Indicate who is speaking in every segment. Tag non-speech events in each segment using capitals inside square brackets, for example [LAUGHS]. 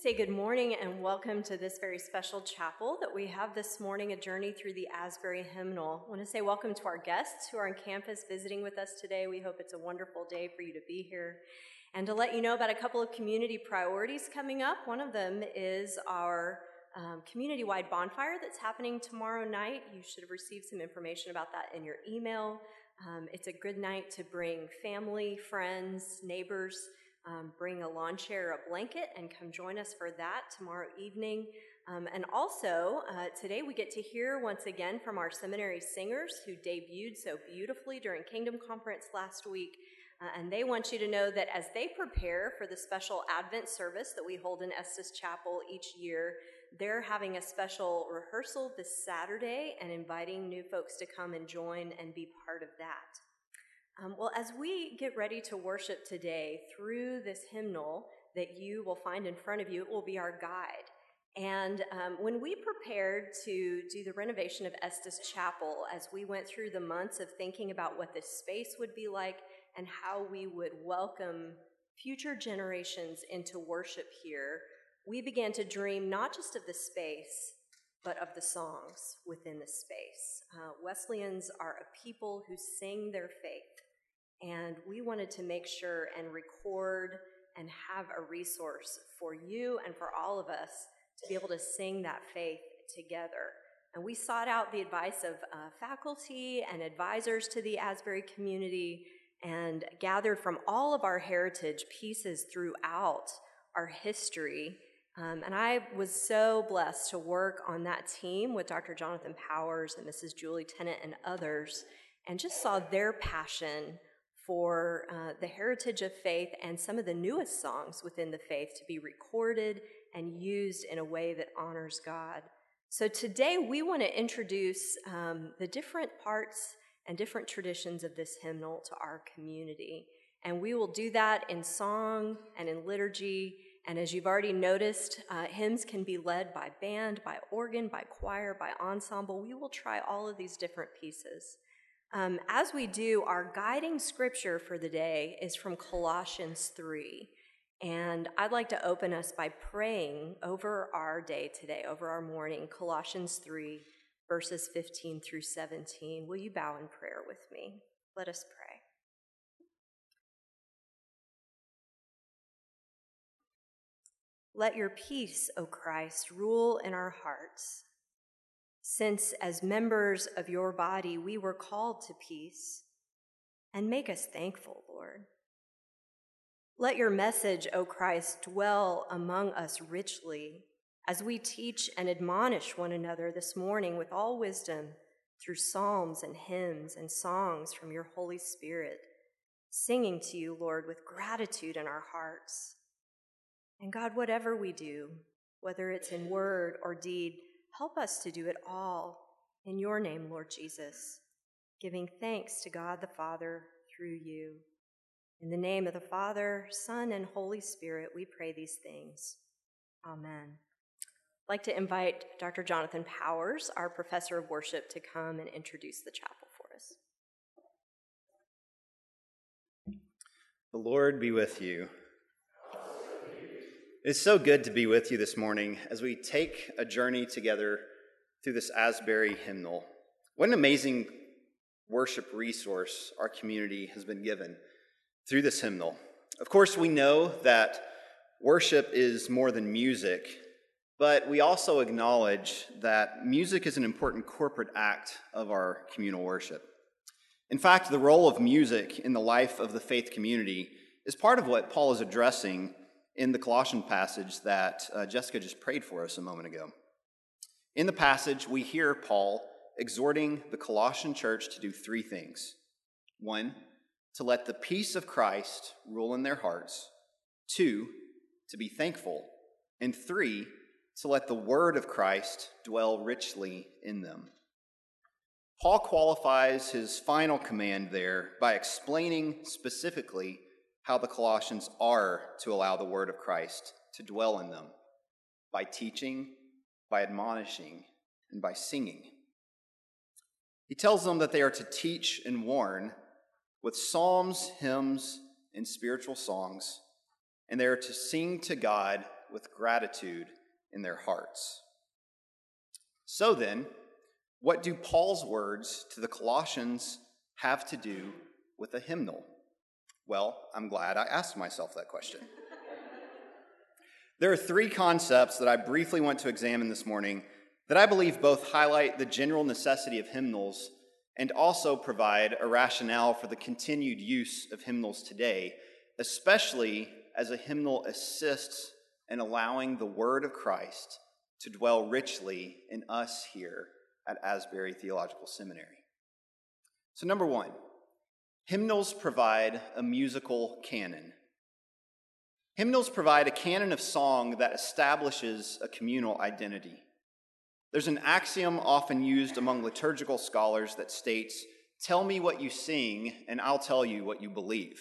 Speaker 1: say good morning and welcome to this very special chapel that we have this morning a journey through the Asbury hymnal. I want to say welcome to our guests who are on campus visiting with us today. We hope it's a wonderful day for you to be here. And to let you know about a couple of community priorities coming up. One of them is our um, community wide bonfire that's happening tomorrow night. You should have received some information about that in your email. Um, it's a good night to bring family, friends, neighbors um, bring a lawn chair a blanket and come join us for that tomorrow evening. Um, and also, uh, today we get to hear once again from our seminary singers who debuted so beautifully during Kingdom Conference last week. Uh, and they want you to know that as they prepare for the special Advent service that we hold in Estes Chapel each year, they're having a special rehearsal this Saturday and inviting new folks to come and join and be part of that. Um, well, as we get ready to worship today through this hymnal that you will find in front of you, it will be our guide. And um, when we prepared to do the renovation of Estes Chapel, as we went through the months of thinking about what this space would be like and how we would welcome future generations into worship here, we began to dream not just of the space, but of the songs within the space. Uh, Wesleyans are a people who sing their faith and we wanted to make sure and record and have a resource for you and for all of us to be able to sing that faith together. And we sought out the advice of uh, faculty and advisors to the Asbury community and gathered from all of our heritage pieces throughout our history. Um, and I was so blessed to work on that team with Dr. Jonathan Powers and Mrs. Julie Tennent and others, and just saw their passion for uh, the heritage of faith and some of the newest songs within the faith to be recorded and used in a way that honors God. So today we want to introduce um, the different parts and different traditions of this hymnal to our community. And we will do that in song and in liturgy. And as you've already noticed, uh, hymns can be led by band, by organ, by choir, by ensemble. We will try all of these different pieces. Um, as we do, our guiding scripture for the day is from Colossians 3. And I'd like to open us by praying over our day today, over our morning, Colossians 3, verses 15 through 17. Will you bow in prayer with me? Let us pray. Let your peace, O Christ, rule in our hearts since as members of your body we were called to peace, and make us thankful, Lord. Let your message, O Christ, dwell among us richly as we teach and admonish one another this morning with all wisdom through psalms and hymns and songs from your Holy Spirit, singing to you, Lord, with gratitude in our hearts. And God, whatever we do, whether it's in word or deed, Help us to do it all in your name, Lord Jesus, giving thanks to God the Father through you. In the name of the Father, Son, and Holy Spirit, we pray these things. Amen. I'd like to invite Dr. Jonathan Powers, our professor of worship, to come and introduce the chapel for us.
Speaker 2: The Lord be with you. It's so good to be with you this morning as we take a journey together through this Asbury hymnal. What an amazing worship resource our community has been given through this hymnal. Of course, we know that worship is more than music, but we also acknowledge that music is an important corporate act of our communal worship. In fact, the role of music in the life of the faith community is part of what Paul is addressing in the Colossian passage that uh, Jessica just prayed for us a moment ago. In the passage, we hear Paul exhorting the Colossian church to do three things one, to let the peace of Christ rule in their hearts, two, to be thankful, and three, to let the word of Christ dwell richly in them. Paul qualifies his final command there by explaining specifically how the Colossians are to allow the word of Christ to dwell in them by teaching, by admonishing, and by singing. He tells them that they are to teach and warn with psalms, hymns, and spiritual songs, and they are to sing to God with gratitude in their hearts. So then, what do Paul's words to the Colossians have to do with a hymnal? Well, I'm glad I asked myself that question. there are three concepts that I briefly want to examine this morning that I believe both highlight the general necessity of hymnals and also provide a rationale for the continued use of hymnals today, especially as a hymnal assists in allowing the Word of Christ to dwell richly in us here at Asbury Theological Seminary. So, number one, hymnals provide a musical canon. Hymnals provide a canon of song that establishes a communal identity. There's an axiom often used among liturgical scholars that states, Tell me what you sing, and I'll tell you what you believe.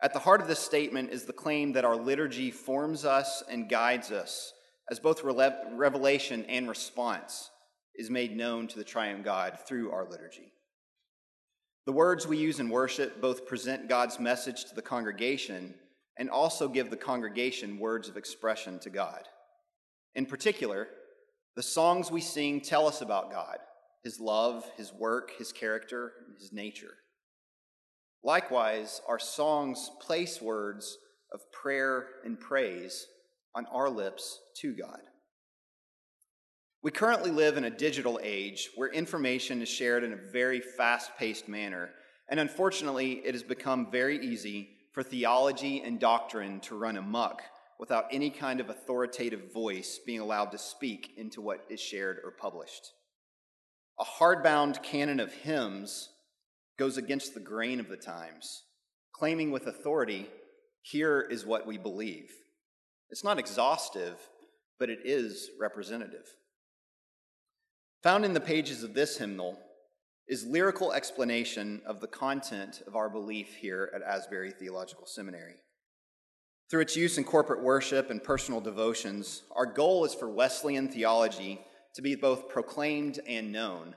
Speaker 2: At the heart of this statement is the claim that our liturgy forms us and guides us, as both revelation and response is made known to the triune God through our liturgy. The words we use in worship both present God's message to the congregation and also give the congregation words of expression to God. In particular, the songs we sing tell us about God, His love, His work, His character, His nature. Likewise, our songs place words of prayer and praise on our lips to God. We currently live in a digital age where information is shared in a very fast paced manner, and unfortunately, it has become very easy for theology and doctrine to run amok without any kind of authoritative voice being allowed to speak into what is shared or published. A hardbound canon of hymns goes against the grain of the times, claiming with authority, here is what we believe. It's not exhaustive, but it is representative. Found in the pages of this hymnal is lyrical explanation of the content of our belief here at Asbury Theological Seminary. Through its use in corporate worship and personal devotions, our goal is for Wesleyan theology to be both proclaimed and known.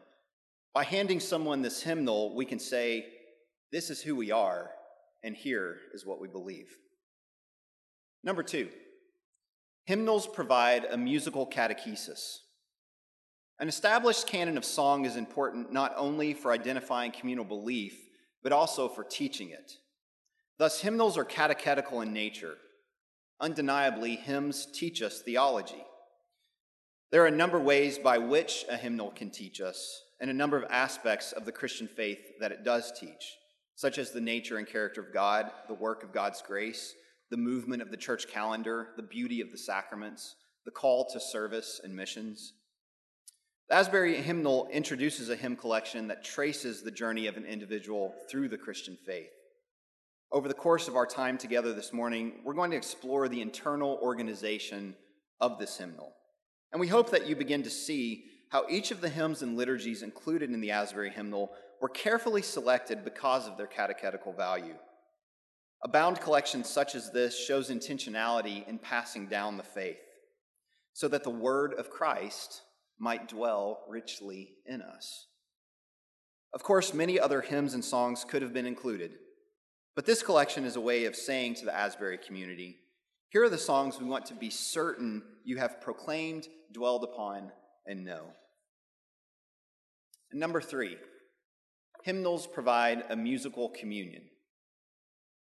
Speaker 2: By handing someone this hymnal, we can say, This is who we are, and here is what we believe. Number two, hymnals provide a musical catechesis. An established canon of song is important not only for identifying communal belief, but also for teaching it. Thus, hymnals are catechetical in nature. Undeniably, hymns teach us theology. There are a number of ways by which a hymnal can teach us, and a number of aspects of the Christian faith that it does teach, such as the nature and character of God, the work of God's grace, the movement of the church calendar, the beauty of the sacraments, the call to service and missions. The Asbury hymnal introduces a hymn collection that traces the journey of an individual through the Christian faith. Over the course of our time together this morning, we're going to explore the internal organization of this hymnal. And we hope that you begin to see how each of the hymns and liturgies included in the Asbury hymnal were carefully selected because of their catechetical value. A bound collection such as this shows intentionality in passing down the faith, so that the word of Christ might dwell richly in us. Of course, many other hymns and songs could have been included, but this collection is a way of saying to the Asbury community here are the songs we want to be certain you have proclaimed, dwelled upon, and know. Number three, hymnals provide a musical communion.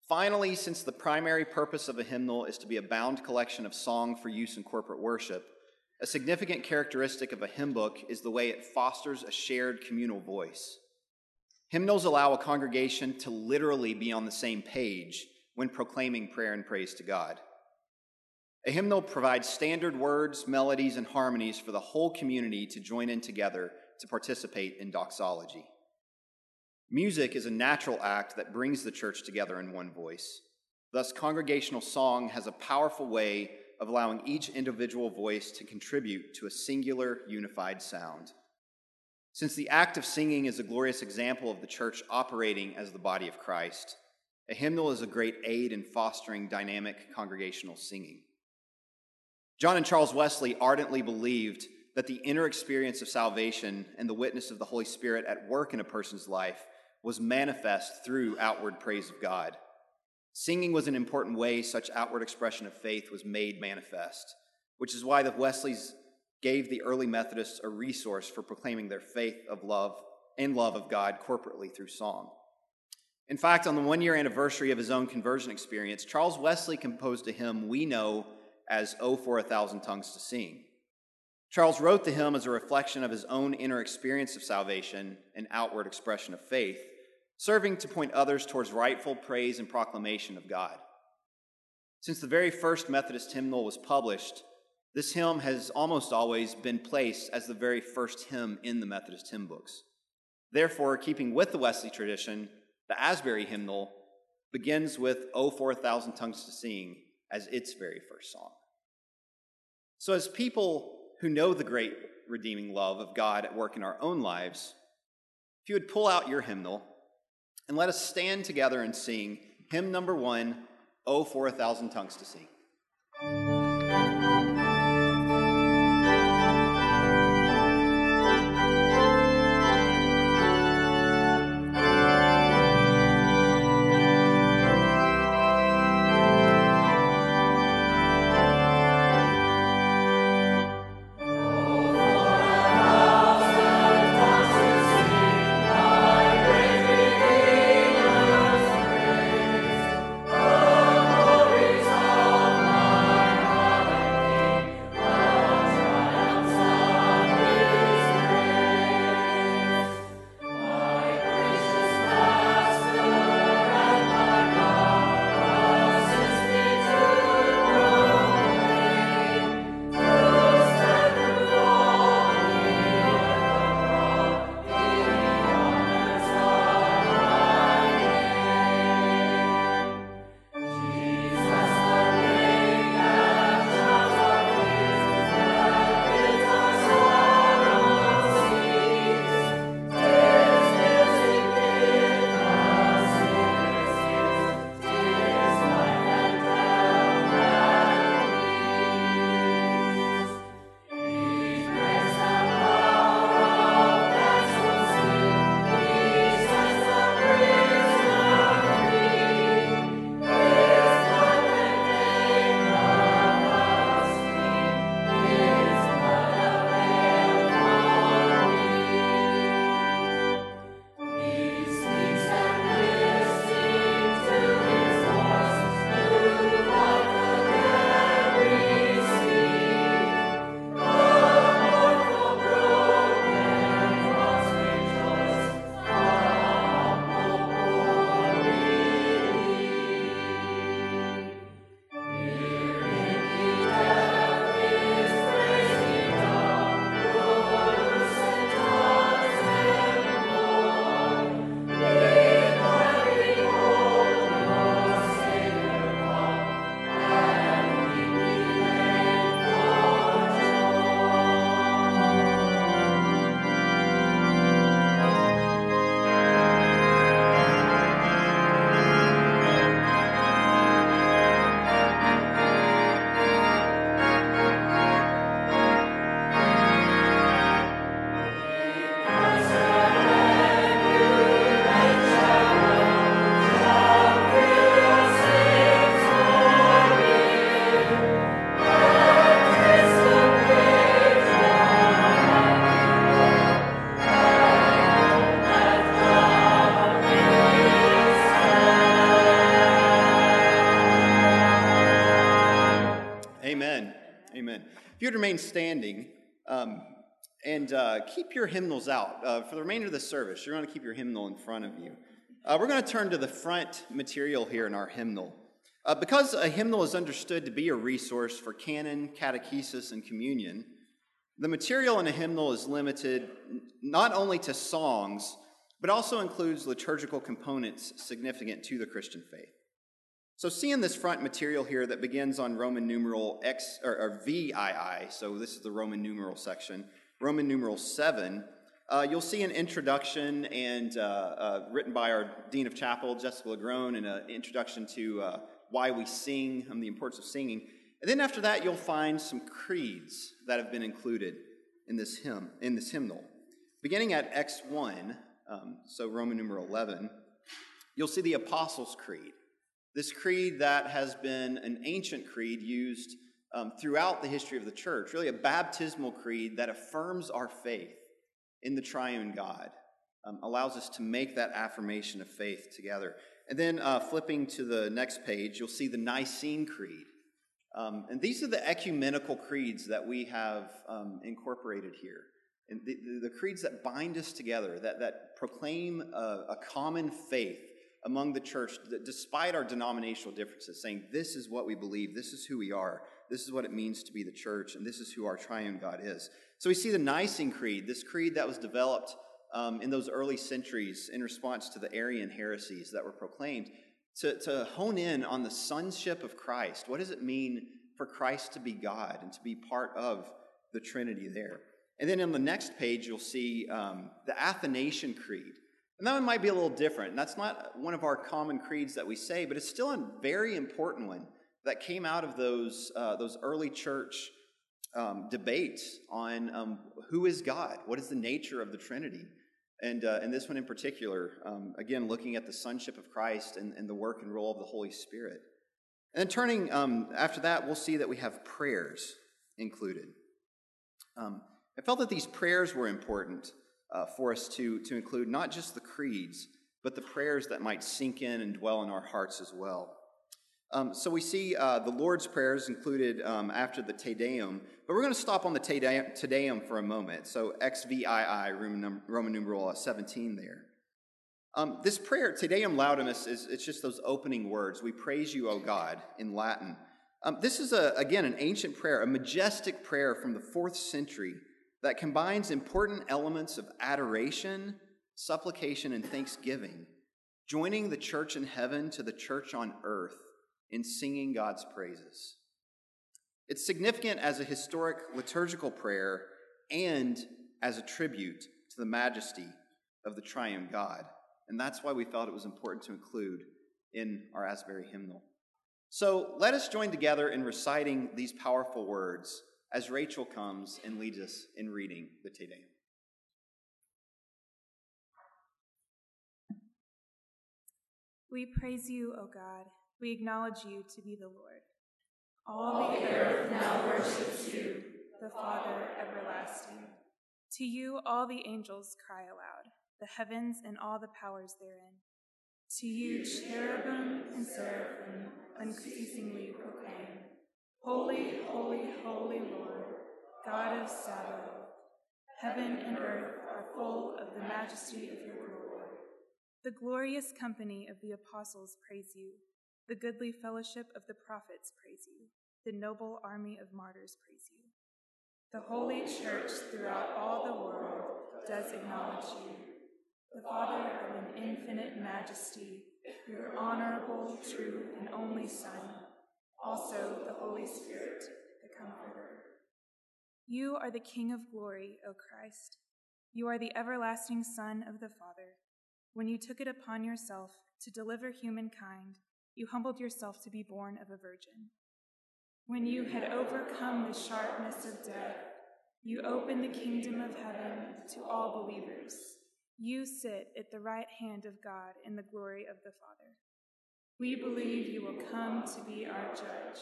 Speaker 2: Finally, since the primary purpose of a hymnal is to be a bound collection of song for use in corporate worship, a significant characteristic of a hymn book is the way it fosters a shared communal voice. Hymnals allow a congregation to literally be on the same page when proclaiming prayer and praise to God. A hymnal provides standard words, melodies, and harmonies for the whole community to join in together to participate in doxology. Music is a natural act that brings the church together in one voice. Thus, congregational song has a powerful way of allowing each individual voice to contribute to a singular, unified sound. Since the act of singing is a glorious example of the church operating as the body of Christ, a hymnal is a great aid in fostering dynamic congregational singing. John and Charles Wesley ardently believed that the inner experience of salvation and the witness of the Holy Spirit at work in a person's life was manifest through outward praise of God. Singing was an important way such outward expression of faith was made manifest, which is why the Wesleys gave the early Methodists a resource for proclaiming their faith of love and love of God corporately through song. In fact, on the one year anniversary of his own conversion experience, Charles Wesley composed a hymn we know as Oh for a Thousand Tongues to Sing. Charles wrote the hymn as a reflection of his own inner experience of salvation and outward expression of faith, serving to point others towards rightful praise and proclamation of God. Since the very first Methodist hymnal was published, this hymn has almost always been placed as the very first hymn in the Methodist hymn books. Therefore, keeping with the Wesley tradition, the Asbury hymnal begins with Oh, for tongues to sing as its very first song. So, as people who know the great redeeming love of God at work in our own lives, if you would pull out your hymnal and let us stand together and sing hymn number one, Oh, for a thousand tongues to sing. Remain standing um, and uh, keep your hymnals out. Uh, for the remainder of the service, you're going to keep your hymnal in front of you. Uh, we're going to turn to the front material here in our hymnal. Uh, because a hymnal is understood to be a resource for canon, catechesis, and communion, the material in a hymnal is limited not only to songs, but also includes liturgical components significant to the Christian faith. So seeing this front material here that begins on Roman numeral X or, or VII, so this is the Roman numeral section, Roman numeral 7, uh, you'll see an introduction and uh, uh, written by our Dean of Chapel, Jessica LaGrone, and an introduction to uh, why we sing and the importance of singing. And then after that, you'll find some creeds that have been included in this hymn, in this hymnal. Beginning at X1, um, so Roman numeral 11, you'll see the Apostles' Creed. This creed that has been an ancient creed used um, throughout the history of the church, really a baptismal creed that affirms our faith in the triune God, um, allows us to make that affirmation of faith together. And then uh, flipping to the next page, you'll see the Nicene Creed. Um, and these are the ecumenical creeds that we have um, incorporated here. And the, the, creeds that bind us together, that, that proclaim a, a common faith among the church, despite our denominational differences, saying, This is what we believe, this is who we are, this is what it means to be the church, and this is who our triune God is. So we see the Nicene Creed, this creed that was developed um, in those early centuries in response to the Arian heresies that were proclaimed to, to hone in on the sonship of Christ. What does it mean for Christ to be God and to be part of the Trinity there? And then on the next page, you'll see um, the Athanasian Creed. And that one might be a little different. That's not one of our common creeds that we say, but it's still a very important one that came out of those, uh, those early church um, debates on um, who is God? What is the nature of the Trinity? And, uh, and this one in particular, um, again, looking at the sonship of Christ and, and, the work and role of the Holy Spirit. And then turning um, after that, we'll see that we have prayers included. Um, I felt that these prayers were important uh, for us to, to include not just the creeds, but the prayers that might sink in and dwell in our hearts as well. Um, so we see uh, the Lord's prayers included um, after the Te Deum, but we're going to stop on the Te Deum, for a moment. So XVII, Roman, Roman numeral 17 there. Um, this prayer, Te Deum Laudamus, is it's just those opening words. We praise you, O God, in Latin. Um, this is, a, again, an ancient prayer, a majestic prayer from the fourth century that combines important elements of adoration, supplication, and thanksgiving, joining the church in heaven to the church on earth in singing God's praises. It's significant as a historic liturgical prayer and as a tribute to the majesty of the triune God. And that's why we felt it was important to include in our Asbury hymnal. So let us join together in reciting these powerful words as Rachel comes and leads us in reading the Te Deum.
Speaker 3: We praise you, O God we acknowledge you to be the Lord. All the earth now worships you, the Father everlasting. To you all the angels cry aloud, the heavens and all the powers therein. To you cherubim and seraphim unceasingly proclaim, Holy, holy, holy Lord, God of Sabaoth. Heaven and earth are full of the majesty of your glory. The glorious company of the apostles praise you. The goodly fellowship of the prophets praise you. The noble army of martyrs praise you. The holy church throughout all the world does acknowledge you. The Father of an infinite majesty, your honorable, true, and only Son, also the Holy Spirit, the Comforter. You are the King of glory, O Christ. You are the everlasting Son of the Father. When you took it upon yourself to deliver humankind you humbled yourself to be born of a virgin. When you had overcome the sharpness of death, you opened the kingdom of heaven to all believers. You sit at the right hand of God in the glory of the Father. We believe you will come to be our judge.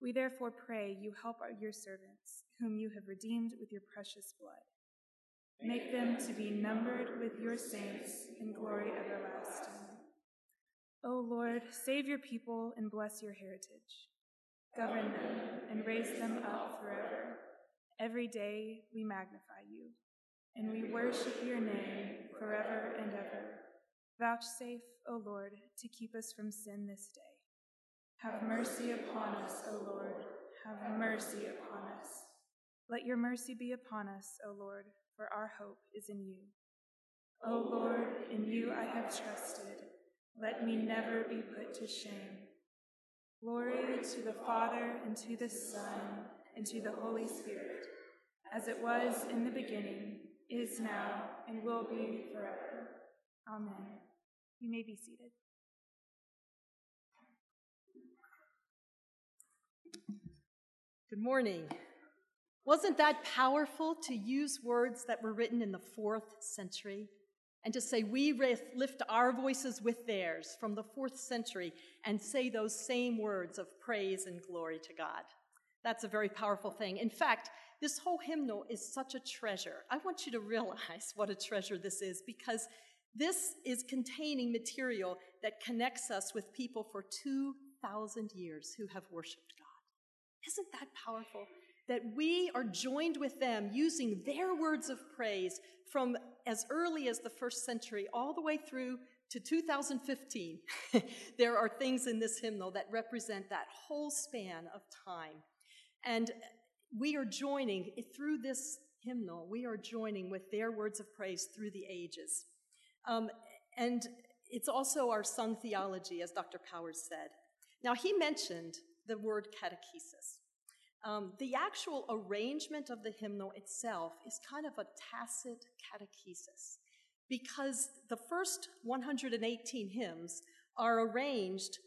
Speaker 3: We therefore pray you help your servants, whom you have redeemed with your precious blood. Make them to be numbered with your saints in glory everlasting. O Lord, save your people and bless your heritage. Govern them and raise them up forever. Every day we magnify you, and we worship your name forever and ever. Vouchsafe, O Lord, to keep us from sin this day. Have mercy upon us, O Lord. Have mercy upon us. Let your mercy be upon us, O Lord, for our hope is in you. O Lord, in you I have trusted. Let me never be put to shame. Glory to the Father, and to the Son, and to the Holy Spirit, as it was in the beginning, is now, and will be forever. Amen. You may be seated.
Speaker 4: Good morning. Wasn't that powerful to use words that were written in the fourth century? and to say we lift our voices with theirs from the fourth century and say those same words of praise and glory to God. That's a very powerful thing. In fact, this whole hymnal is such a treasure. I want you to realize [LAUGHS] what a treasure this is because this is containing material that connects us with people for 2,000 years who have worshiped God. Isn't that powerful? That we are joined with them using their words of praise from as early as the first century all the way through to 2015. [LAUGHS] there are things in this hymnal that represent that whole span of time. And we are joining through this hymnal, we are joining with their words of praise through the ages. Um, and it's also our sung theology, as Dr. Powers said. Now, he mentioned the word catechesis. Um, the actual arrangement of the hymnal itself is kind of a tacit catechesis because the first 118 hymns are arranged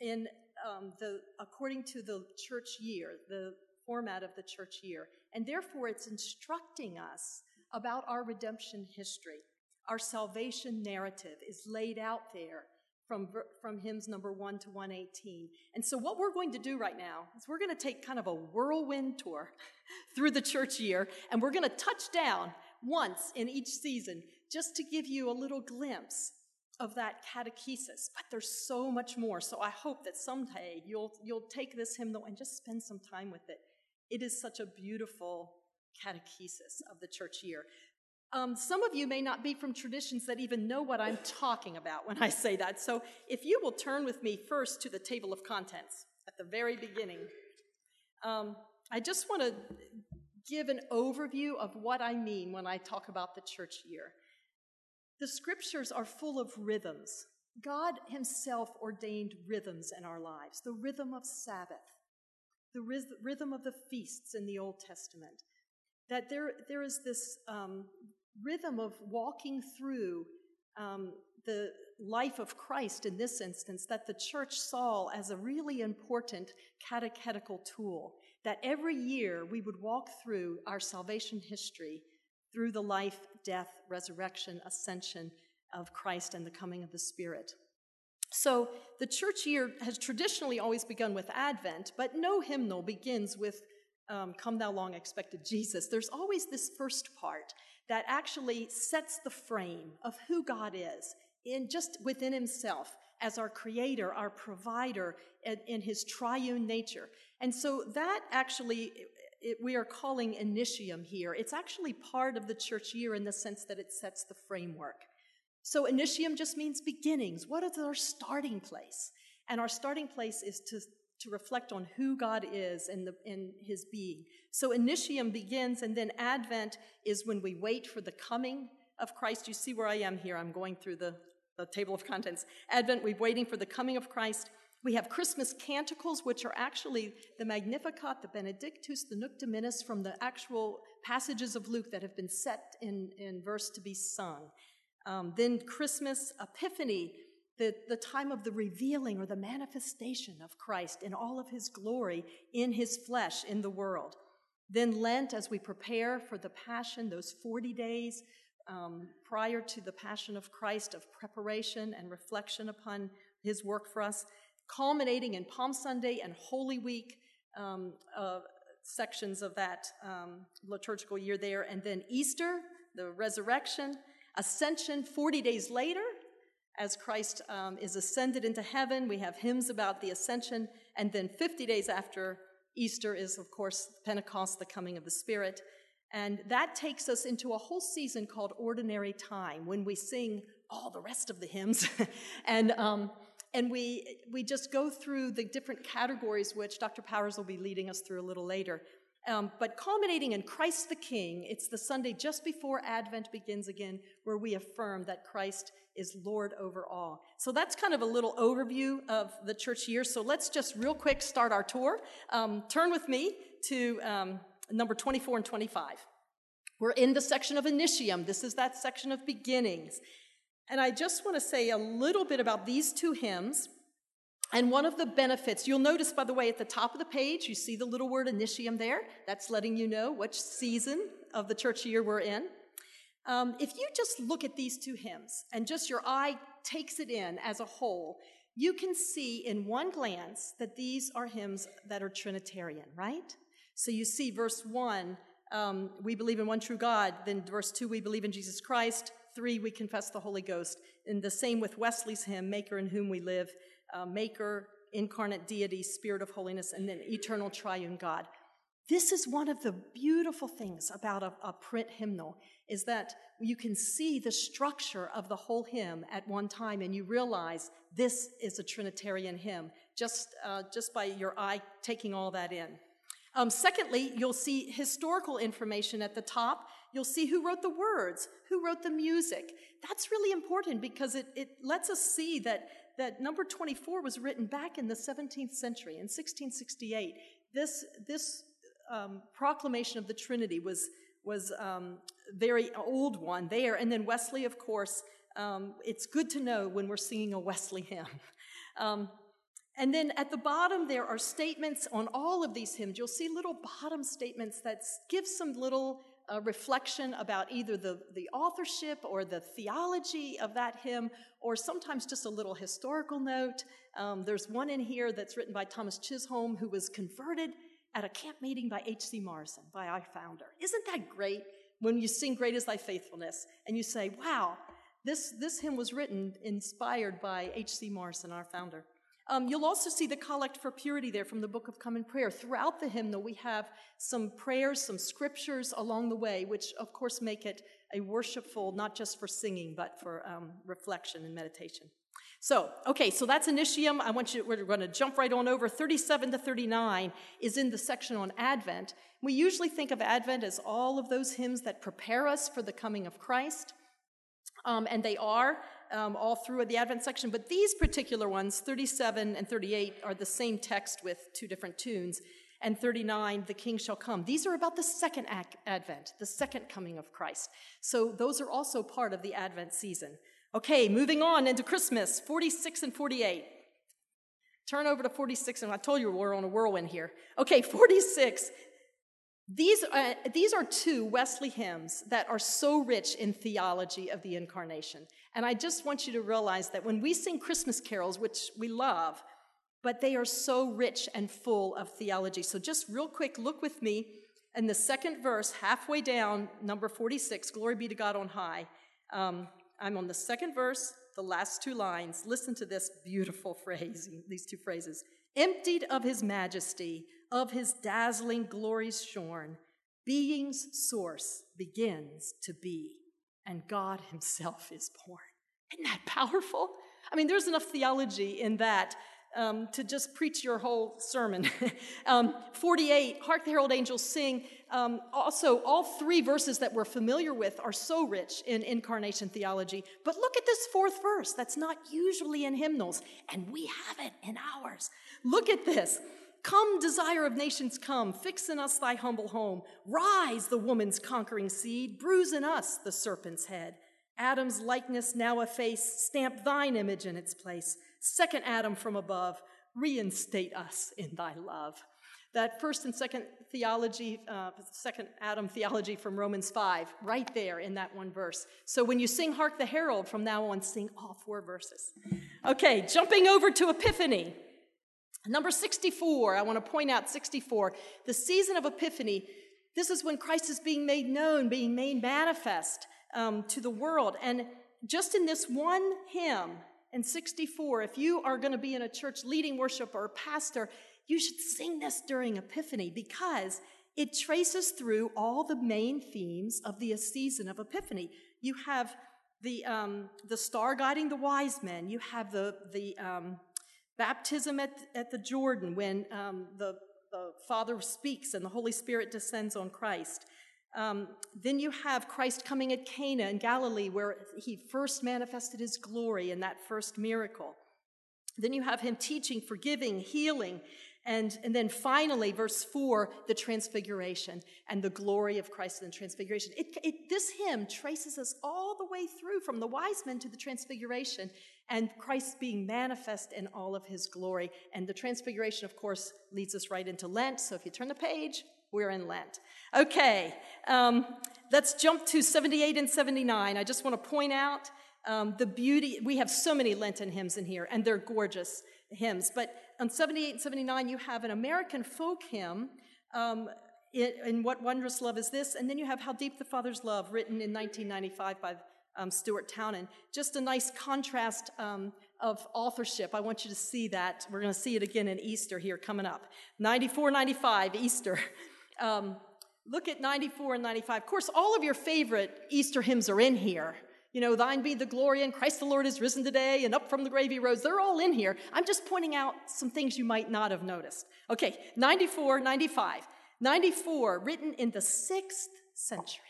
Speaker 4: in um, the according to the church year, the format of the church year, and therefore it's instructing us about our redemption history. Our salvation narrative is laid out there from, from hymns number 1 to 118. And so, what we're going to do right now is we're going to take kind of a whirlwind tour [LAUGHS] through the church year, and we're going to touch down once in each season just to give you a little glimpse of that catechesis. But there's so much more. So, I hope that someday you'll, you'll take this hymnal and just spend some time with it. It is such a beautiful catechesis of the church year. Um, some of you may not be from traditions that even know what I'm talking about when I say that. So if you will turn with me first to the table of contents at the very beginning, um, I just want to give an overview of what I mean when I talk about the church year. The scriptures are full of rhythms. God Himself ordained rhythms in our lives the rhythm of Sabbath, the rhythm of the feasts in the Old Testament. That there, there is this um, rhythm of walking through um, the life of Christ in this instance that the church saw as a really important catechetical tool. That every year we would walk through our salvation history through the life, death, resurrection, ascension of Christ and the coming of the Spirit. So the church year has traditionally always begun with Advent, but no hymnal begins with um, Come Thou Long Expected Jesus. There's always this first part that actually sets the frame of who God is in just within himself as our creator, our provider, in his triune nature. And so that actually it, we are calling initium here. It's actually part of the church year in the sense that it sets the framework. So initium just means beginnings. What is our starting place? And our starting place is to to reflect on who God is and, the, and his being. So initium begins, and then Advent is when we wait for the coming of Christ. You see where I am here. I'm going through the, the table of contents. Advent, we're waiting for the coming of Christ. We have Christmas canticles, which are actually the Magnificat, the Benedictus, the Nunc Dimittis from the actual passages of Luke that have been set in, in verse to be sung. Um, then Christmas Epiphany, the, the time of the revealing or the manifestation of Christ in all of his glory in his flesh in the world. Then Lent, as we prepare for the Passion, those 40 days um, prior to the Passion of Christ of preparation and reflection upon his work for us, culminating in Palm Sunday and Holy Week um, uh, sections of that um, liturgical year there, and then Easter, the resurrection, Ascension 40 days later, as Christ um, is ascended into heaven. We have hymns about the ascension. And then 50 days after Easter is, of course, Pentecost, the coming of the Spirit. And that takes us into a whole season called Ordinary Time when we sing all the rest of the hymns. [LAUGHS] and um, and we, we just go through the different categories, which Dr. Powers will be leading us through a little later. Um, but culminating in Christ the King, it's the Sunday just before Advent begins again, where we affirm that Christ is Lord over all. So that's kind of a little overview of the church year. So let's just real quick start our tour. Um, turn with me to um, number 24 and 25. We're in the section of initium. This is that section of beginnings. And I just want to say a little bit about these two hymns. And one of the benefits, you'll notice, by the way, at the top of the page, you see the little word initium there. That's letting you know which season of the church year we're in. Um, if you just look at these two hymns and just your eye takes it in as a whole, you can see in one glance that these are hymns that are Trinitarian, right? So you see verse one, um, we believe in one true God. Then verse two, we believe in Jesus Christ. Three, we confess the Holy Ghost. And the same with Wesley's hymn, Maker in whom we live, uh, Maker, incarnate deity, Spirit of holiness, and then eternal triune God. This is one of the beautiful things about a, a print hymnal is that you can see the structure of the whole hymn at one time and you realize this is a Trinitarian hymn just, uh, just by your eye taking all that in. Um, secondly, you'll see historical information at the top. You'll see who wrote the words, who wrote the music. That's really important because it, it lets us see that, that number 24 was written back in the 17th century, in 1668. This, this um, proclamation of the Trinity was, was um, very old one there. And then Wesley, of course, um, it's good to know when we're singing a Wesley hymn. [LAUGHS] Um, and then at the bottom, there are statements on all of these hymns. You'll see little bottom statements that give some little uh, reflection about either the, the authorship or the theology of that hymn, or sometimes just a little historical note. Um, there's one in here that's written by Thomas Chisholm, who was converted at a camp meeting by H.C. Morrison, by our founder. Isn't that great when you sing Great is Thy Faithfulness and you say, wow, this, this hymn was written inspired by H.C. Morrison, our founder. Um, you'll also see the collect for purity there from the Book of Common Prayer. Throughout the hymnal, we have some prayers, some scriptures along the way, which of course make it a worshipful, not just for singing, but for um, reflection and meditation. So, okay, so that's Initium. I want you, we're going to jump right on over. 37 to 39 is in the section on Advent. We usually think of Advent as all of those hymns that prepare us for the coming of Christ. Um, and they are um, all through the Advent section, but these particular ones, 37 and 38, are the same text with two different tunes. And 39, the king shall come. These are about the second advent, the second coming of Christ. So those are also part of the Advent season. Okay, moving on into Christmas, 46 and 48. Turn over to 46, and I told you we're on a whirlwind here. Okay, 46. These, uh, these are two Wesley hymns that are so rich in theology of the incarnation. And I just want you to realize that when we sing Christmas carols, which we love, but they are so rich and full of theology. So just real quick, look with me in the second verse, halfway down, number 46, Glory be to God on high. Um, I'm on the second verse, the last two lines. Listen to this beautiful phrase, these two phrases. Emptied of his majesty, of his dazzling glories shorn, being's source begins to be, and God himself is born. Isn't that powerful? I mean, there's enough theology in that um, to just preach your whole sermon. [LAUGHS] um, 48, Hark the Herald Angels Sing. Um, also, all three verses that we're familiar with are so rich in incarnation theology. But look at this fourth verse that's not usually in hymnals, and we have it in ours. Look at this. Come, desire of nations, come, fix in us thy humble home. Rise, the woman's conquering seed, bruise in us the serpent's head. Adam's likeness now efface, stamp thine image in its place. Second Adam from above, reinstate us in thy love. That first and second theology, uh, second Adam theology from Romans 5, right there in that one verse. So when you sing Hark the Herald, from now on, sing all four verses. Okay, jumping over to Epiphany. Number 64, I want to point out 64, the season of Epiphany. This is when Christ is being made known, being made manifest um, to the world. And just in this one hymn in 64, if you are going to be in a church leading worship or a pastor, you should sing this during Epiphany because it traces through all the main themes of the season of Epiphany. You have the, um, the star guiding the wise men, you have the, the um, baptism at, at the Jordan when um, the, the Father speaks and the Holy Spirit descends on Christ. Um, then you have Christ coming at Cana in Galilee, where he first manifested his glory in that first miracle. Then you have him teaching, forgiving, healing, and, and then finally, verse 4, the transfiguration and the glory of Christ in the transfiguration. It, it, this hymn traces us all the way through from the wise men to the transfiguration and Christ being manifest in all of his glory. And the transfiguration, of course, leads us right into Lent. So if you turn the page, we're in Lent. Okay, um, let's jump to 78 and 79. I just want to point out um, the beauty. We have so many Lenten hymns in here, and they're gorgeous hymns. But on 78 and 79, you have an American folk hymn. Um, in, What Wondrous Love Is This? And then you have How Deep the Father's Love, written in 1995 by um, Stuart Townend. Just a nice contrast um, of authorship. I want you to see that. We're going to see it again in Easter here coming up. 94, 95, Easter. [LAUGHS] Um, look at 94 and 95. Of course, all of your favorite Easter hymns are in here. You know, Thine be the glory, and Christ the Lord is risen today, and up from the grave he rose. They're all in here. I'm just pointing out some things you might not have noticed. Okay, 94, 95. 94, written in the sixth century.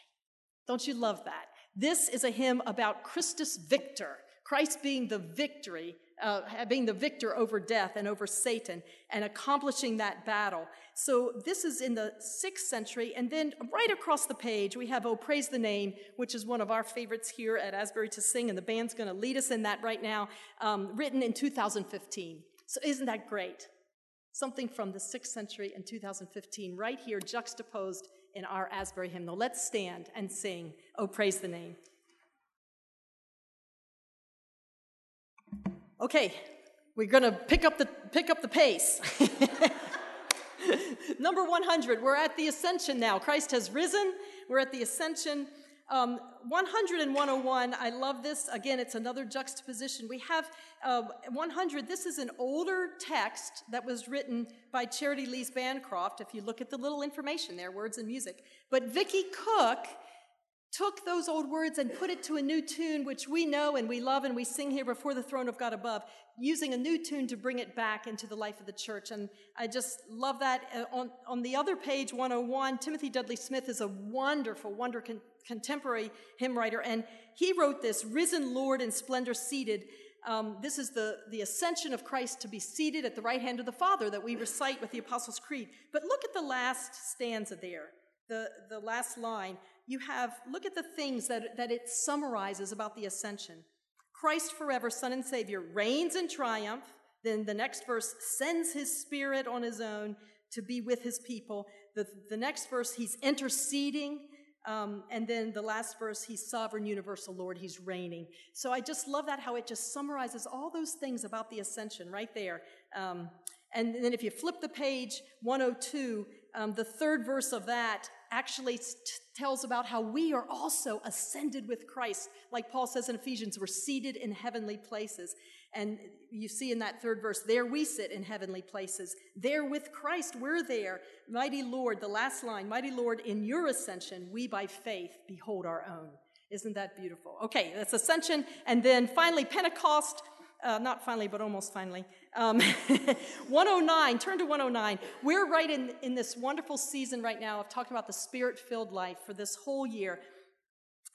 Speaker 4: Don't you love that? This is a hymn about Christus Victor, Christ being the victory, uh, being the victor over death and over Satan and accomplishing that battle. So this is in the sixth century. And then right across the page, we have Oh, Praise the Name, which is one of our favorites here at Asbury to sing. And the band's going to lead us in that right now, um, written in 2015. So isn't that great? something from the 6th century and 2015 right here juxtaposed in our Asbury hymnal. Let's stand and sing, Oh, praise the name. Okay, we're to pick up the pick up the pace. [LAUGHS] Number 100, we're at the ascension now. Christ has risen. We're at the ascension. Um, 100 and 101, I love this. Again, it's another juxtaposition. We have uh, 100, this is an older text that was written by Charitie Lees Bancroft. If you look at the little information there, words and music. But Vikki Cook took those old words and put it to a new tune, which we know and we love and we sing here before the throne of God above, using a new tune to bring it back into the life of the church. And I just love that. Uh, on, on the other page, 101, Timothy Dudley Smith is a wonderful, wonder con- contemporary hymn writer, and he wrote this Risen Lord in splendor seated. Um, this is the, the ascension of Christ to be seated at the right hand of the Father that we recite with the Apostles' Creed. But look at the last stanza there, the, the last line you have, look at the things that, that it summarizes about the ascension. Christ forever, Son and Savior, reigns in triumph. Then the next verse sends his spirit on his own to be with his people. The, the next verse, he's interceding. Um, and then the last verse, he's sovereign, universal Lord, he's reigning. So I just love that how it just summarizes all those things about the ascension right there. Um, and then if you flip the page, 102, um, the third verse of that actually tells about how we are also ascended with Christ. Like Paul says in Ephesians, we're seated in heavenly places. And you see in that third verse, there we sit in heavenly places. There with Christ, we're there. Mighty Lord, the last line, Mighty Lord, in your ascension, we by faith behold our own. Isn't that beautiful? Okay, that's ascension. And then finally, Pentecost. Uh, not finally, but almost finally. Um, [LAUGHS] 109, turn to 109. We're right in, in this wonderful season right now of talking about the spirit filled life for this whole year.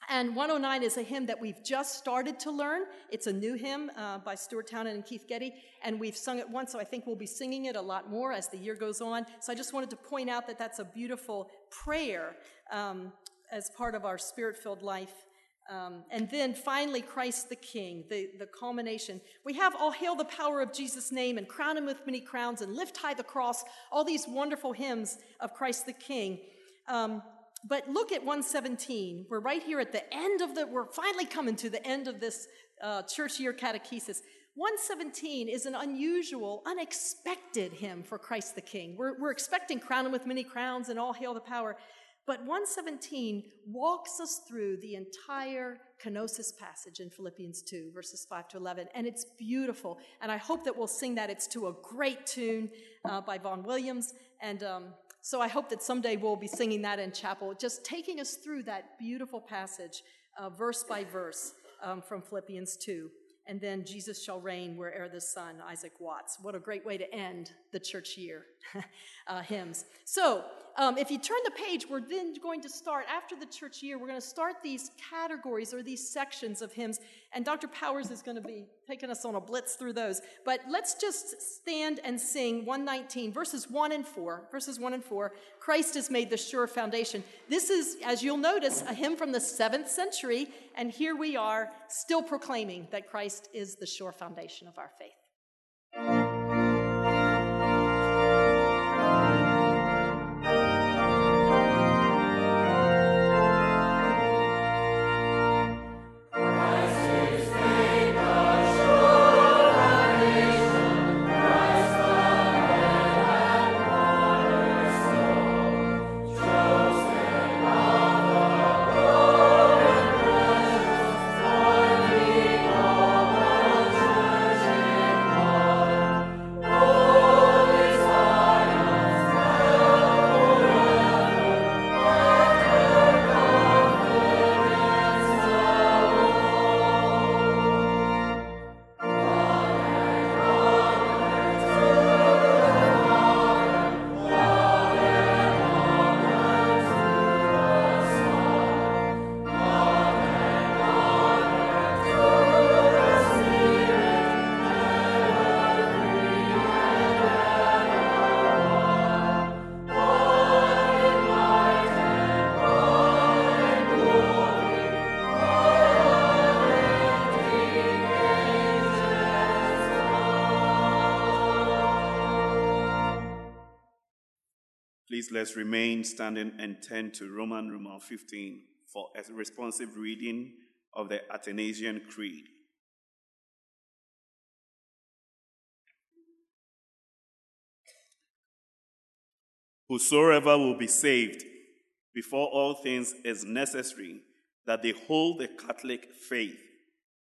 Speaker 4: And 109 is a hymn that we've just started to learn. It's a new hymn uh, by Stuart Townend and Keith Getty, and we've sung it once, so I think we'll be singing it a lot more as the year goes on. So I just wanted to point out that that's a beautiful prayer um, as part of our spirit filled life um, and then finally, Christ the King, the, the culmination. We have All Hail the Power of Jesus' Name and Crown Him with Many Crowns and Lift High the Cross, all these wonderful hymns of Christ the King. Um, but look at 117. We're right here at the end of the, we're finally coming to the end of this uh, church year catechesis. 117 is an unusual, unexpected hymn for Christ the King. We're, we're expecting Crown Him with Many Crowns and All Hail the Power. But 117 walks us through the entire kenosis passage in Philippians 2, verses 5 to 11. And it's beautiful. And I hope that we'll sing that. It's to a great tune uh, by Vaughan Williams. And um, so I hope that someday we'll be singing that in chapel, just taking us through that beautiful passage, uh, verse by verse, um, from Philippians 2 and then Jesus shall reign where'er the sun, Isaac Watts. What a great way to end the church year [LAUGHS] uh, hymns. So, um, if you turn the page, we're then going to start, after the church year, we're going to start these categories or these sections of hymns, and Dr. Powers is going to be taking us on a blitz through those. But let's just stand and sing 119, verses 1 and 4. Verses 1 and 4 Christ has made the sure foundation. This is, as you'll notice, a hymn from the seventh century, and here we are still proclaiming that Christ is the sure foundation of our faith.
Speaker 5: Please let's remain standing and turn to Roman Numeral 15 for a responsive reading of the Athanasian Creed. Whosoever will be saved, before all things is necessary that they hold the Catholic faith.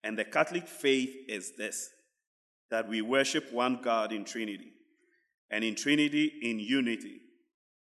Speaker 5: And the Catholic faith is this that we worship one God in Trinity, and in Trinity in unity,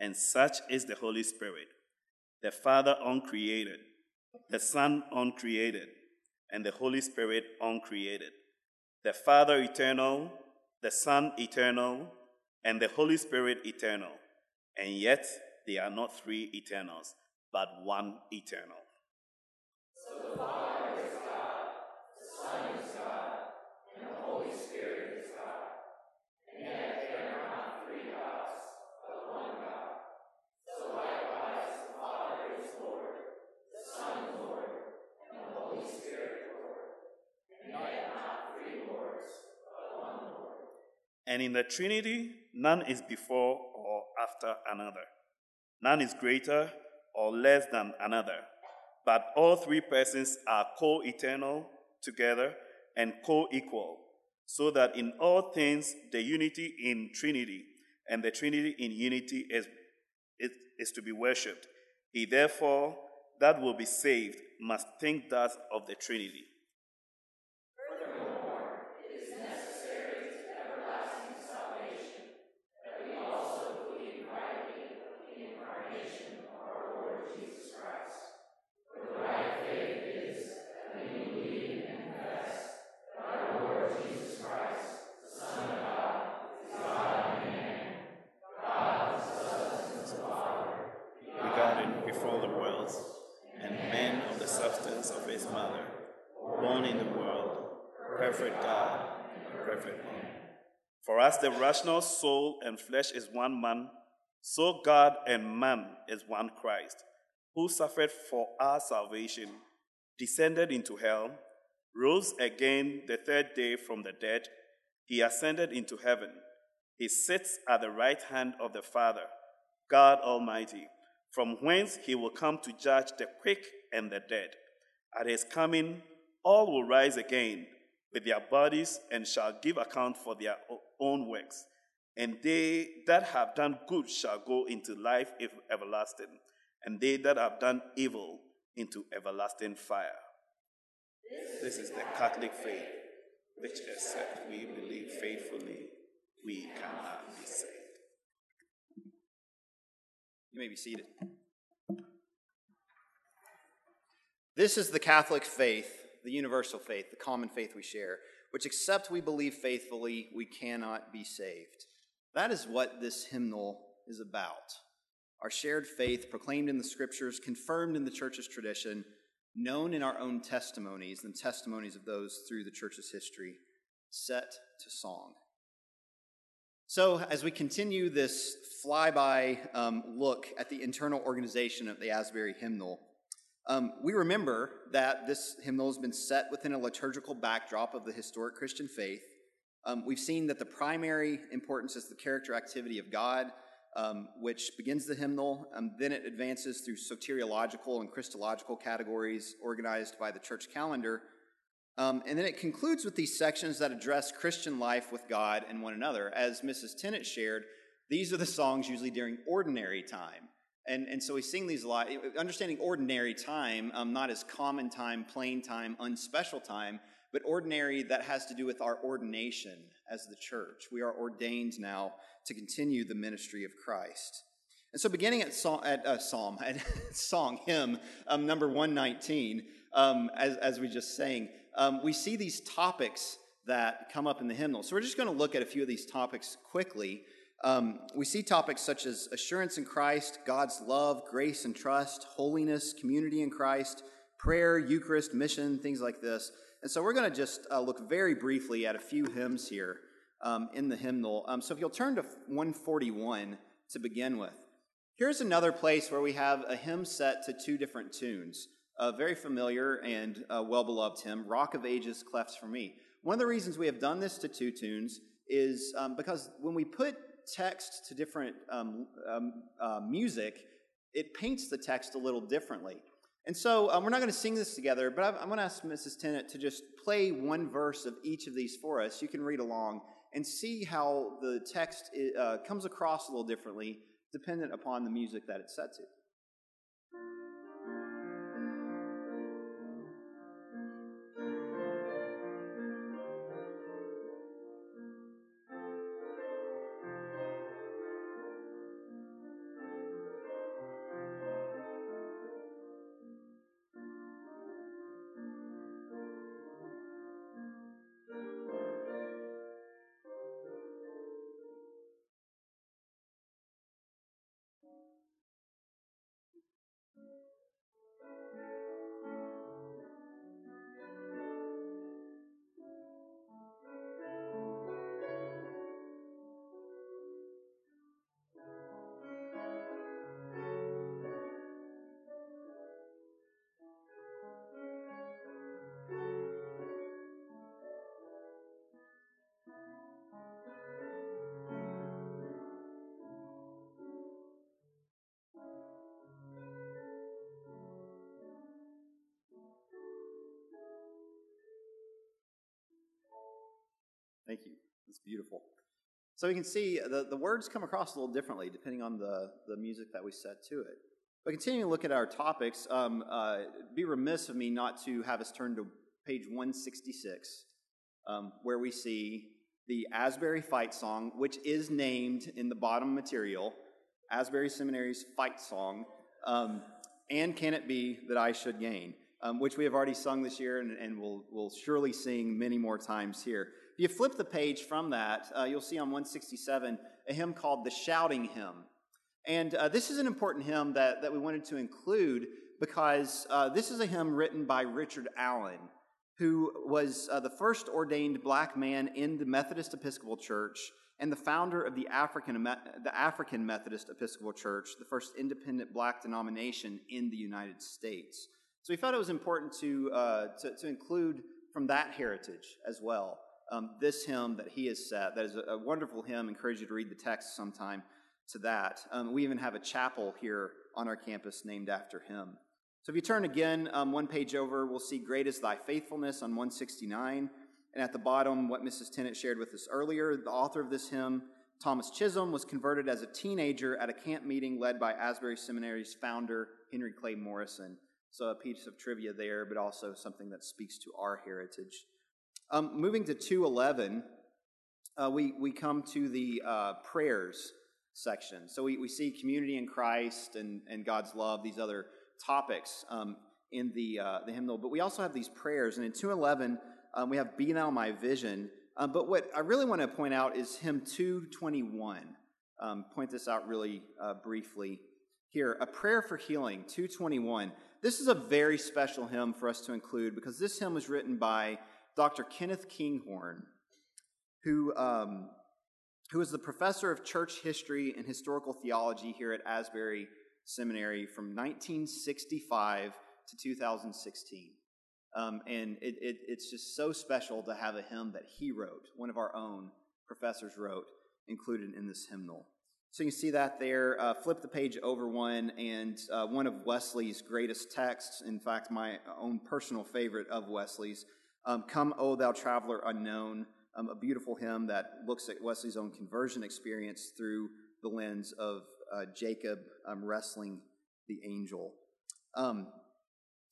Speaker 5: and such is the Holy Spirit. The Father uncreated, the Son uncreated, and the Holy Spirit uncreated. The Father eternal, the Son eternal, and the Holy Spirit eternal. And yet they are not three eternals, but one eternal. So the Father is God, the Son is God, and the Holy Spirit is God. And yet they are not three gods, but one God. So likewise the Father is Lord, the Son Lord, and the Holy Spirit Lord. And yet not three Lords, but one Lord. And in the Trinity, none is before or after another. None is greater or less than another, but all three persons are co eternal together and co equal, so that in all things the unity in Trinity and the Trinity in unity is, is, is to be worshipped. He therefore that will be saved must think thus of the Trinity. regarded before the worlds, and man of the substance of his mother, born in the world, perfect God, and perfect man. For as the rational soul and flesh is one man, so God and man is one Christ, who suffered for our salvation, descended into hell, rose again the third day from the dead, he ascended into heaven. He sits at the right hand of the Father, God Almighty from whence he will come to judge the quick and the dead. At his coming, all will rise again with their bodies and shall give account for their own works. And they that have done good shall go into life everlasting, and they that have done evil into everlasting fire. This is the Catholic faith, which except we believe faithfully, we cannot be saved.
Speaker 2: You may be seated. This is the Catholic faith, the universal faith, the common faith we share, which except we believe faithfully, we cannot be saved. That is what this hymnal is about. Our shared faith, proclaimed in the scriptures, confirmed in the church's tradition, known in our own testimonies and testimonies of those through the church's history, set to song. So, as we continue this flyby um, look at the internal organization of the Asbury hymnal, um, we remember that this hymnal has been set within a liturgical backdrop of the historic Christian faith. Um, we've seen that the primary importance is the character activity of God, um, which begins the hymnal, um, then it advances through soteriological and Christological categories organized by the church calendar um, and then it concludes with these sections that address Christian life with God and one another. As Mrs. Tennent shared, these are the songs usually during ordinary time. And, and so we sing these a lot, understanding ordinary time, um, not as common time, plain time, unspecial time, but ordinary that has to do with our ordination as the church. We are ordained now to continue the ministry of Christ. And so, beginning at, song, at uh, Psalm, [LAUGHS] at song, hymn um, number 119, um, as, as we just sang, um, we see these topics that come up in the hymnal. So we're just going to look at a few of these topics quickly. Um, we see topics such as assurance in Christ, God's love, grace and trust, holiness, community in Christ, prayer, Eucharist, mission, things like this. And so we're going to just uh, look very briefly at a few hymns here um, in the hymnal. Um, so if you'll turn to 141 to begin with. Here's another place where we have a hymn set to two different tunes. A very familiar and uh, well beloved hymn, Rock of Ages Clefts for Me. One of the reasons we have done this to two tunes is um, because when we put text to different um, um, uh, music, it paints the text a little differently. And so um, we're not going to sing this together, but I'm, going to ask Mrs. Tennent to just play one verse of each of these for us. You can read along and see how the text uh, comes across a little differently dependent upon the music that it's set to. Beautiful. So you can see the, the words come across a little differently depending on the, the music that we set to it. But continuing to look at our topics, um, uh, be remiss of me not to have us turn to page 166, um, where we see the Asbury Fight Song, which is named in the bottom material, Asbury Seminary's Fight Song, um, and Can It Be That I Should Gain, um, which we have already sung this year and, and will will surely sing many more times here you flip the page from that, uh, you'll see on 167 a hymn called the Shouting Hymn. And uh, this is an important hymn that, that we wanted to include because uh, this is a hymn written by Richard Allen, who was uh, the first ordained black man in the Methodist Episcopal Church and the founder of the African, the African Methodist Episcopal Church, the first independent black denomination in the United States. So we felt it was important to, uh, to, to include from that heritage as well um, this hymn that he has set. That is a, wonderful hymn. Encourage you to read the text sometime to that. Um, we even have a chapel here on our campus named after him. So if you turn again um, one page over, we'll see Great is Thy Faithfulness on 169. And at the bottom, what Mrs. Tennent shared with us earlier, the author of this hymn, Thomas Chisholm, was converted as a teenager at a camp meeting led by Asbury Seminary's founder, Henry Clay Morrison. So a piece of trivia there, but also something that speaks to our heritage. Um, moving to 211, uh, we, we come to the uh, prayers section. So we, we see community in Christ and, and God's love, these other topics um, in the, uh, the hymnal. But we also have these prayers. And in 211, um, we have Be Now My Vision. Um, but what I really want to point out is hymn 221. Um, point this out really uh, briefly here. A Prayer for Healing, 221. This is a very special hymn for us to include because this hymn was written by Dr. Kenneth Kinghorn, who, um, who is the professor of church history and historical theology here at Asbury Seminary from 1965 to 2016. Um, and it, it, it's just so special to have a hymn that he wrote, one of our own professors wrote, included in this hymnal. So you can see that there. Uh, flip the page over one, and uh, one of Wesley's greatest texts, in fact, my own personal favorite of Wesley's, um, Come, O Thou Traveler Unknown, um, a beautiful hymn that looks at Wesley's own conversion experience through the lens of uh, Jacob um, wrestling the angel. Um,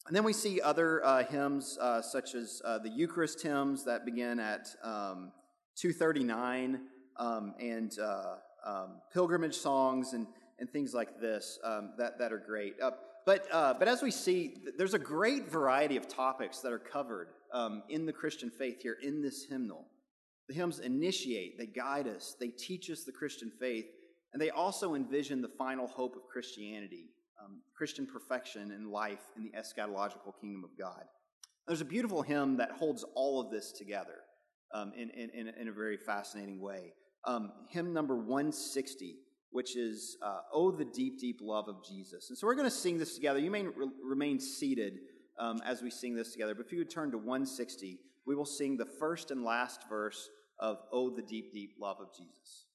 Speaker 2: and then we see other uh, hymns, uh, such as uh, the Eucharist hymns that begin at um, 239 um, and uh, pilgrimage songs and, and things like this that, that are great. Uh, but, but as we see, there's a great variety of topics that are covered um, in the Christian faith here in this hymnal. The hymns initiate, they guide us, they teach us the Christian faith, and they also envision the final hope of Christianity, um, Christian perfection in life in the eschatological kingdom of God. There's a beautiful hymn that holds all of this together um, in, in, in, a very fascinating way. Um, hymn number 160, which is uh, Oh, the Deep, Deep Love of Jesus. And so we're going to sing this together. You may re- remain seated um, as we sing this together, but if you would turn to 160, we will sing the first and last verse of Oh, the Deep, Deep Love of Jesus.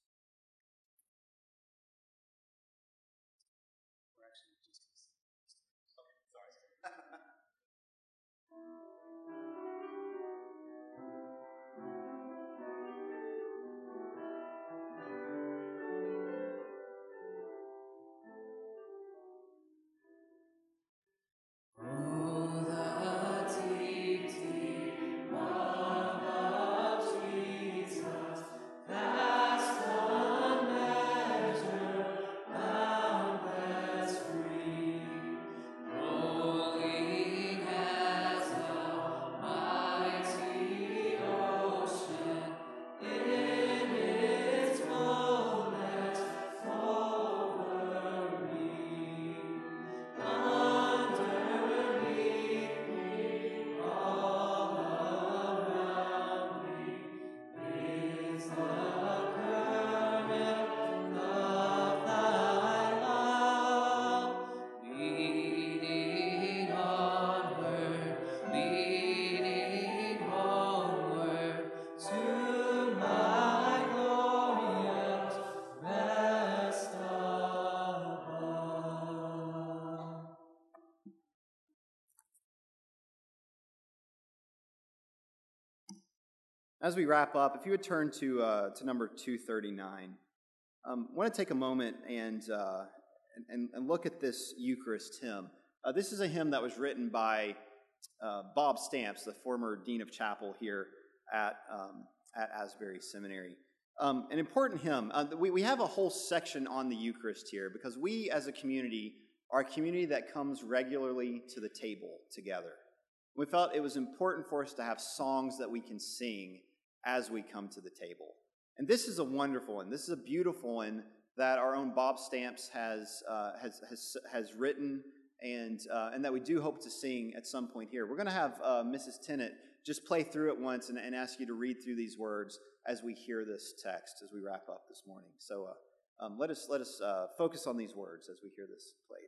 Speaker 2: As we wrap up, if you would turn to, uh, to number 239, um, I want to take a moment and, uh, and, and, look at this Eucharist hymn. Uh, this is a hymn that was written by uh, Bob Stamps, the former Dean of Chapel here at, um, at Asbury Seminary. Um, an important hymn. Uh, we, we have a whole section on the Eucharist here because we as a community are a community that comes regularly to the table together. We felt it was important for us to have songs that we can sing as we come to the table. And this is a wonderful one. This is a beautiful one that our own Bob Stamps has, uh, has, has, has written and, uh, and that we do hope to sing at some point here. We're going to have uh, Mrs. Tennent just play through it once and, and, ask you to read through these words as we hear this text as we wrap up this morning. So uh, um, let us, let us uh, focus on these words as we hear this played.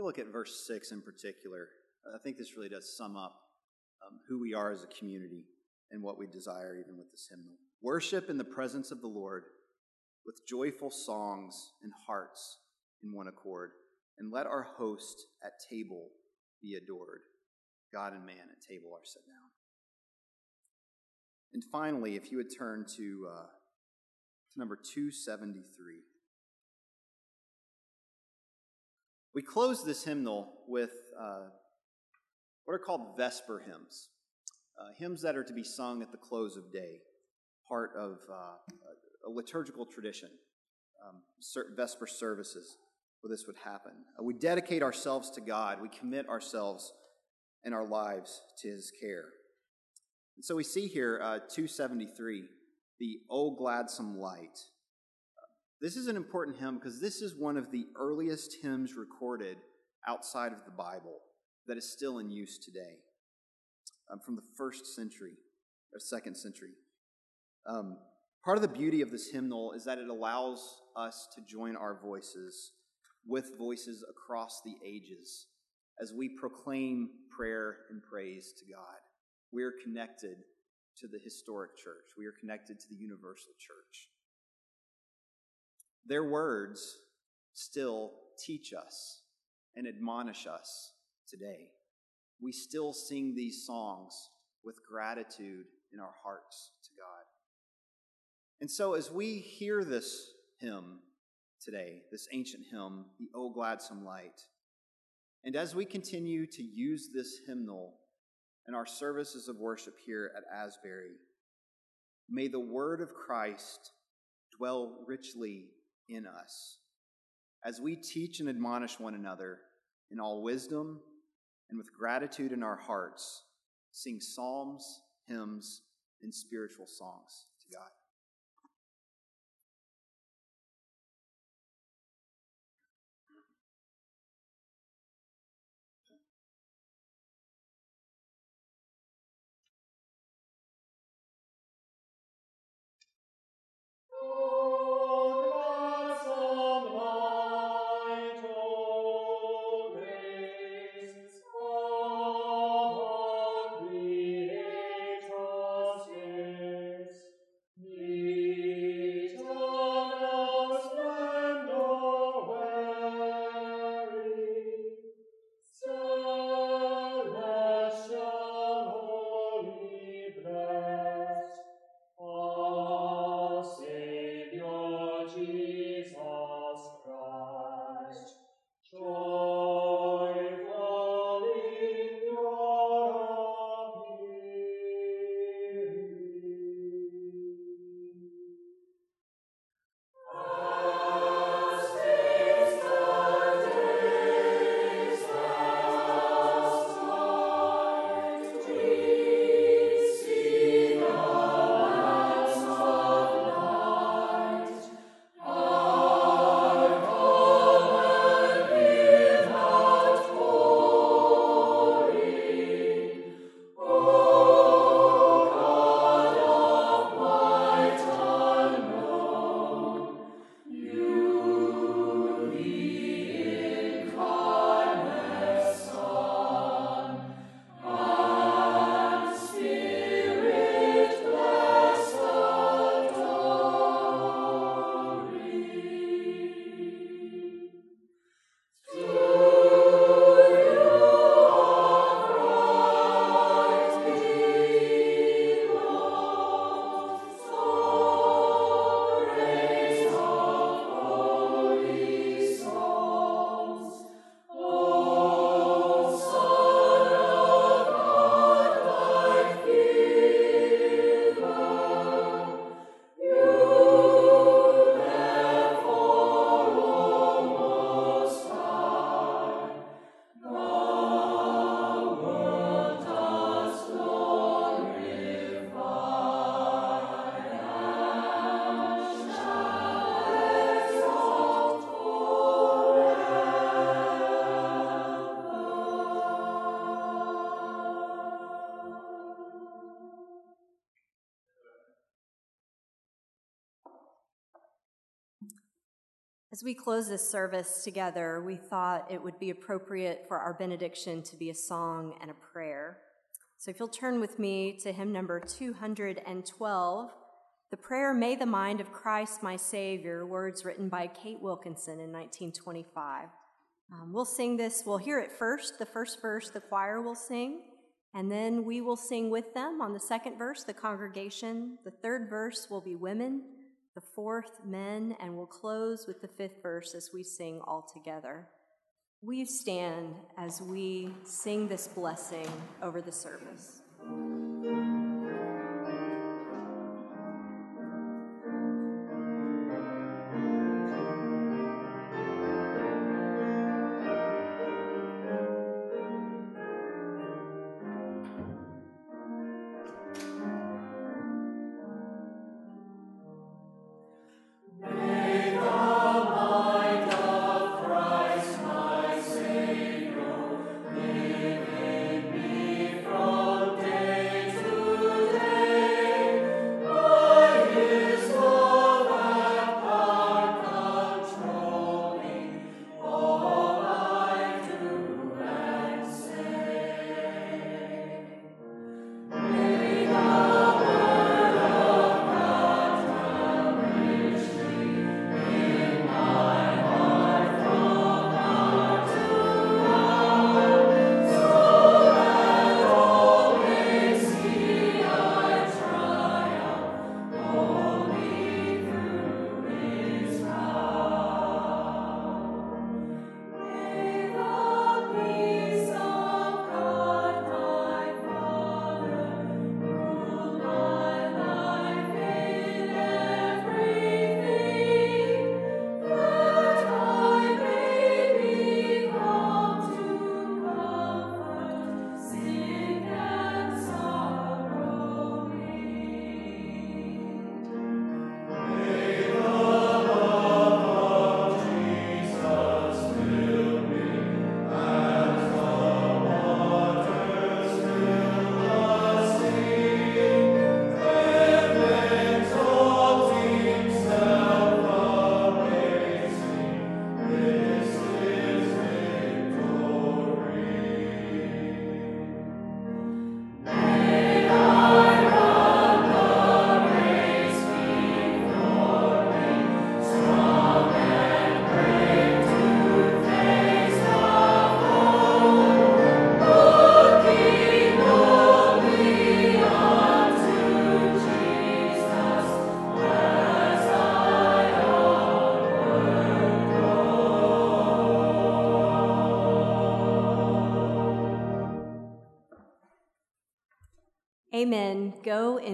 Speaker 2: you look at verse 6 in particular, I think this really does sum up um, who we are as a community and what we desire even with this hymnal. Worship in the presence of the Lord with joyful songs and hearts in one accord, and let our host at table be adored. God and man at table are set down. And finally, if you would turn to, uh, to number 273. We close this hymnal with uh, what are called Vesper hymns, uh, hymns that are to be sung at the close of day, part of uh, a liturgical tradition, um, Vesper services where this would happen. Uh, we dedicate ourselves to God, we commit ourselves and our lives to His care. And so we see here uh, 273, the O Gladsome Light. This is an important hymn because this is one of the earliest hymns recorded outside of the Bible that is still in use today um, from the first century or second century. Um, part of the beauty of this hymnal is that it allows us to join our voices with voices across the ages as we proclaim prayer and praise to God. We are connected to the historic church, we are connected to the universal church. Their words
Speaker 6: still teach us and admonish us today. We still sing these songs with gratitude in our hearts to God. And so, as we hear this hymn today, this ancient hymn, the O Gladsome Light, and as we continue to use this hymnal in our services of worship here at Asbury, may the word of Christ dwell richly in us as we teach and admonish one another in all wisdom and with gratitude in our hearts, sing psalms, hymns, and spiritual songs to God. Oh.
Speaker 1: As we close this service together, we thought it would be appropriate for our benediction to be a song and a prayer. So if you'll turn with me to hymn number 212, the prayer, May the Mind of Christ My Savior, words written by Kate Wilkinson in 1925. Um, we'll sing this, we'll hear it first. The first verse, the choir will sing, and then we will sing with them on the second verse, the congregation. The third verse will be women the fourth, men, and we'll close with the fifth verse as we sing all together. We stand as we sing this blessing over the service.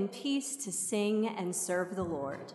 Speaker 1: Peace to sing and serve the Lord.